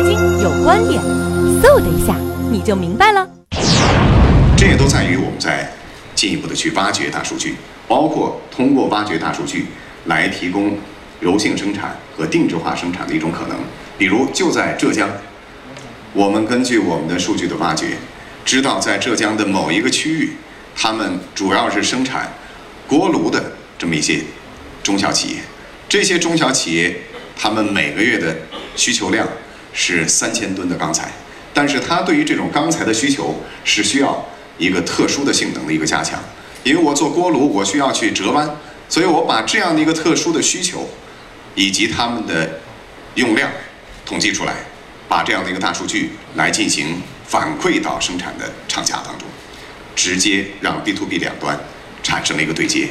财经有观点，嗖的一下你就明白了。这也都在于我们在进一步的去挖掘大数据，包括通过挖掘大数据来提供柔性生产和定制化生产的一种可能。比如就在浙江，我们根据我们的数据的挖掘，知道在浙江的某一个区域，他们主要是生产锅炉的这么一些中小企业。这些中小企业，他们每个月的需求量是三千吨的钢材，但是它对于这种钢材的需求是需要一个特殊的性能的一个加强。因为我做锅炉，我需要去折弯，所以我把这样的一个特殊的需求，以及他们的用量统计出来，把这样的一个大数据来进行反馈到生产的厂家当中，直接让 B to B 两端产生了一个对接。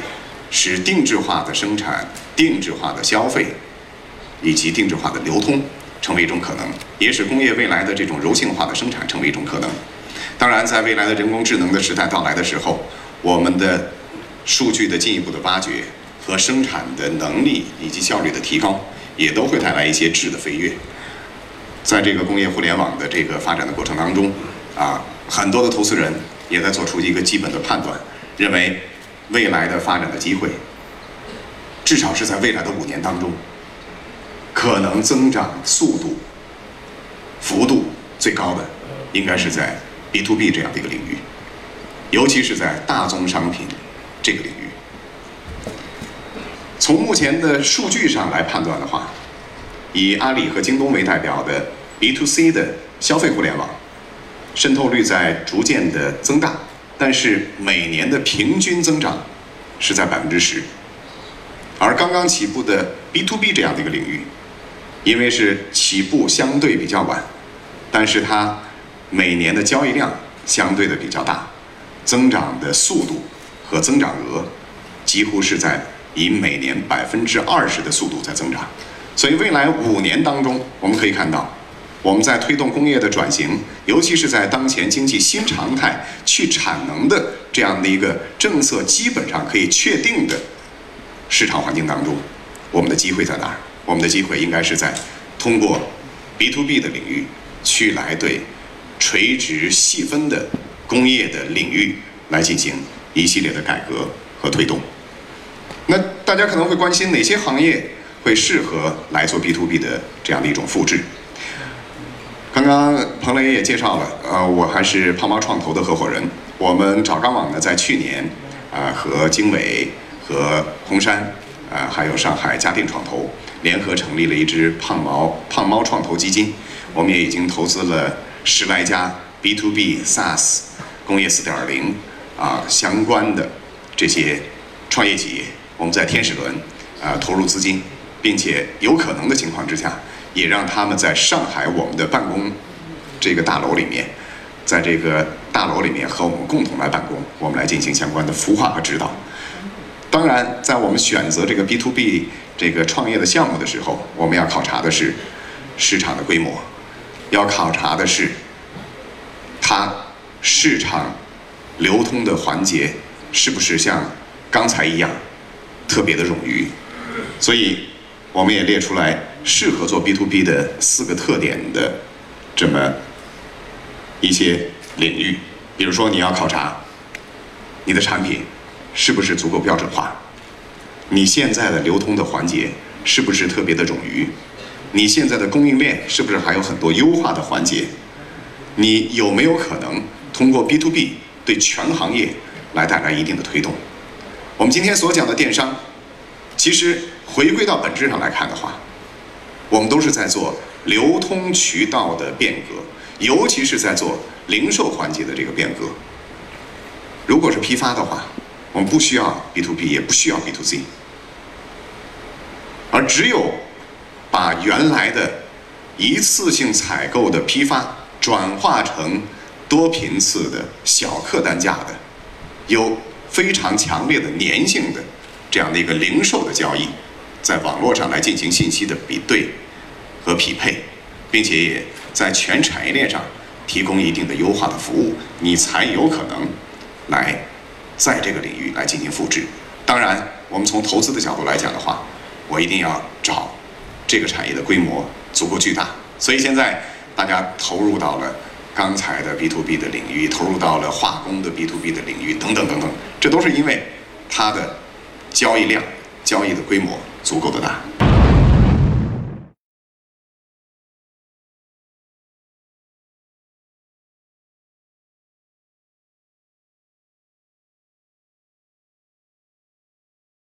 使定制化的生产、定制化的消费以及定制化的流通成为一种可能，也使工业未来的这种柔性化的生产成为一种可能。当然，在未来的人工智能的时代到来的时候，我们的数据的进一步的挖掘和生产的能力以及效率的提高，也都会带来一些质的飞跃。在这个工业互联网的这个发展的过程当中，啊，很多的投资人也在做出一个基本的判断，认为。未来的发展的机会，至少是在未来的五年当中，可能增长速度、幅度最高的，应该是在 B to B 这样的一个领域，尤其是在大宗商品这个领域。从目前的数据上来判断的话，以阿里和京东为代表的 B to C 的消费互联网，渗透率在逐渐的增大。但是每年的平均增长是在百分之十，而刚刚起步的 B to B 这样的一个领域，因为是起步相对比较晚，但是它每年的交易量相对的比较大，增长的速度和增长额几乎是在以每年百分之二十的速度在增长，所以未来五年当中，我们可以看到。我们在推动工业的转型，尤其是在当前经济新常态去产能的这样的一个政策基本上可以确定的市场环境当中，我们的机会在哪儿？我们的机会应该是在通过 B to B 的领域去来对垂直细分的工业的领域来进行一系列的改革和推动。那大家可能会关心哪些行业会适合来做 B to B 的这样的一种复制？刚刚彭雷也介绍了，呃，我还是胖猫创投的合伙人。我们找钢网呢，在去年，啊，和经纬、和红杉，啊，还有上海嘉定创投联合成立了一支胖猫胖猫创投基金。我们也已经投资了十来家 B to B SaaS 工业四点零啊相关的这些创业企业。我们在天使轮啊投入资金，并且有可能的情况之下。也让他们在上海我们的办公这个大楼里面，在这个大楼里面和我们共同来办公，我们来进行相关的孵化和指导。当然，在我们选择这个 B to B 这个创业的项目的时候，我们要考察的是市场的规模，要考察的是它市场流通的环节是不是像刚才一样特别的冗余。所以，我们也列出来。适合做 B to B 的四个特点的这么一些领域，比如说你要考察你的产品是不是足够标准化，你现在的流通的环节是不是特别的冗余，你现在的供应链是不是还有很多优化的环节，你有没有可能通过 B to B 对全行业来带来一定的推动？我们今天所讲的电商，其实回归到本质上来看的话。我们都是在做流通渠道的变革，尤其是在做零售环节的这个变革。如果是批发的话，我们不需要 B to B，也不需要 B to C，而只有把原来的一次性采购的批发转化成多频次的小客单价的、有非常强烈的粘性的这样的一个零售的交易。在网络上来进行信息的比对和匹配，并且也在全产业链上提供一定的优化的服务，你才有可能来在这个领域来进行复制。当然，我们从投资的角度来讲的话，我一定要找这个产业的规模足够巨大。所以现在大家投入到了钢材的 B to B 的领域，投入到了化工的 B to B 的领域，等等等等，这都是因为它的交易量、交易的规模足够的大。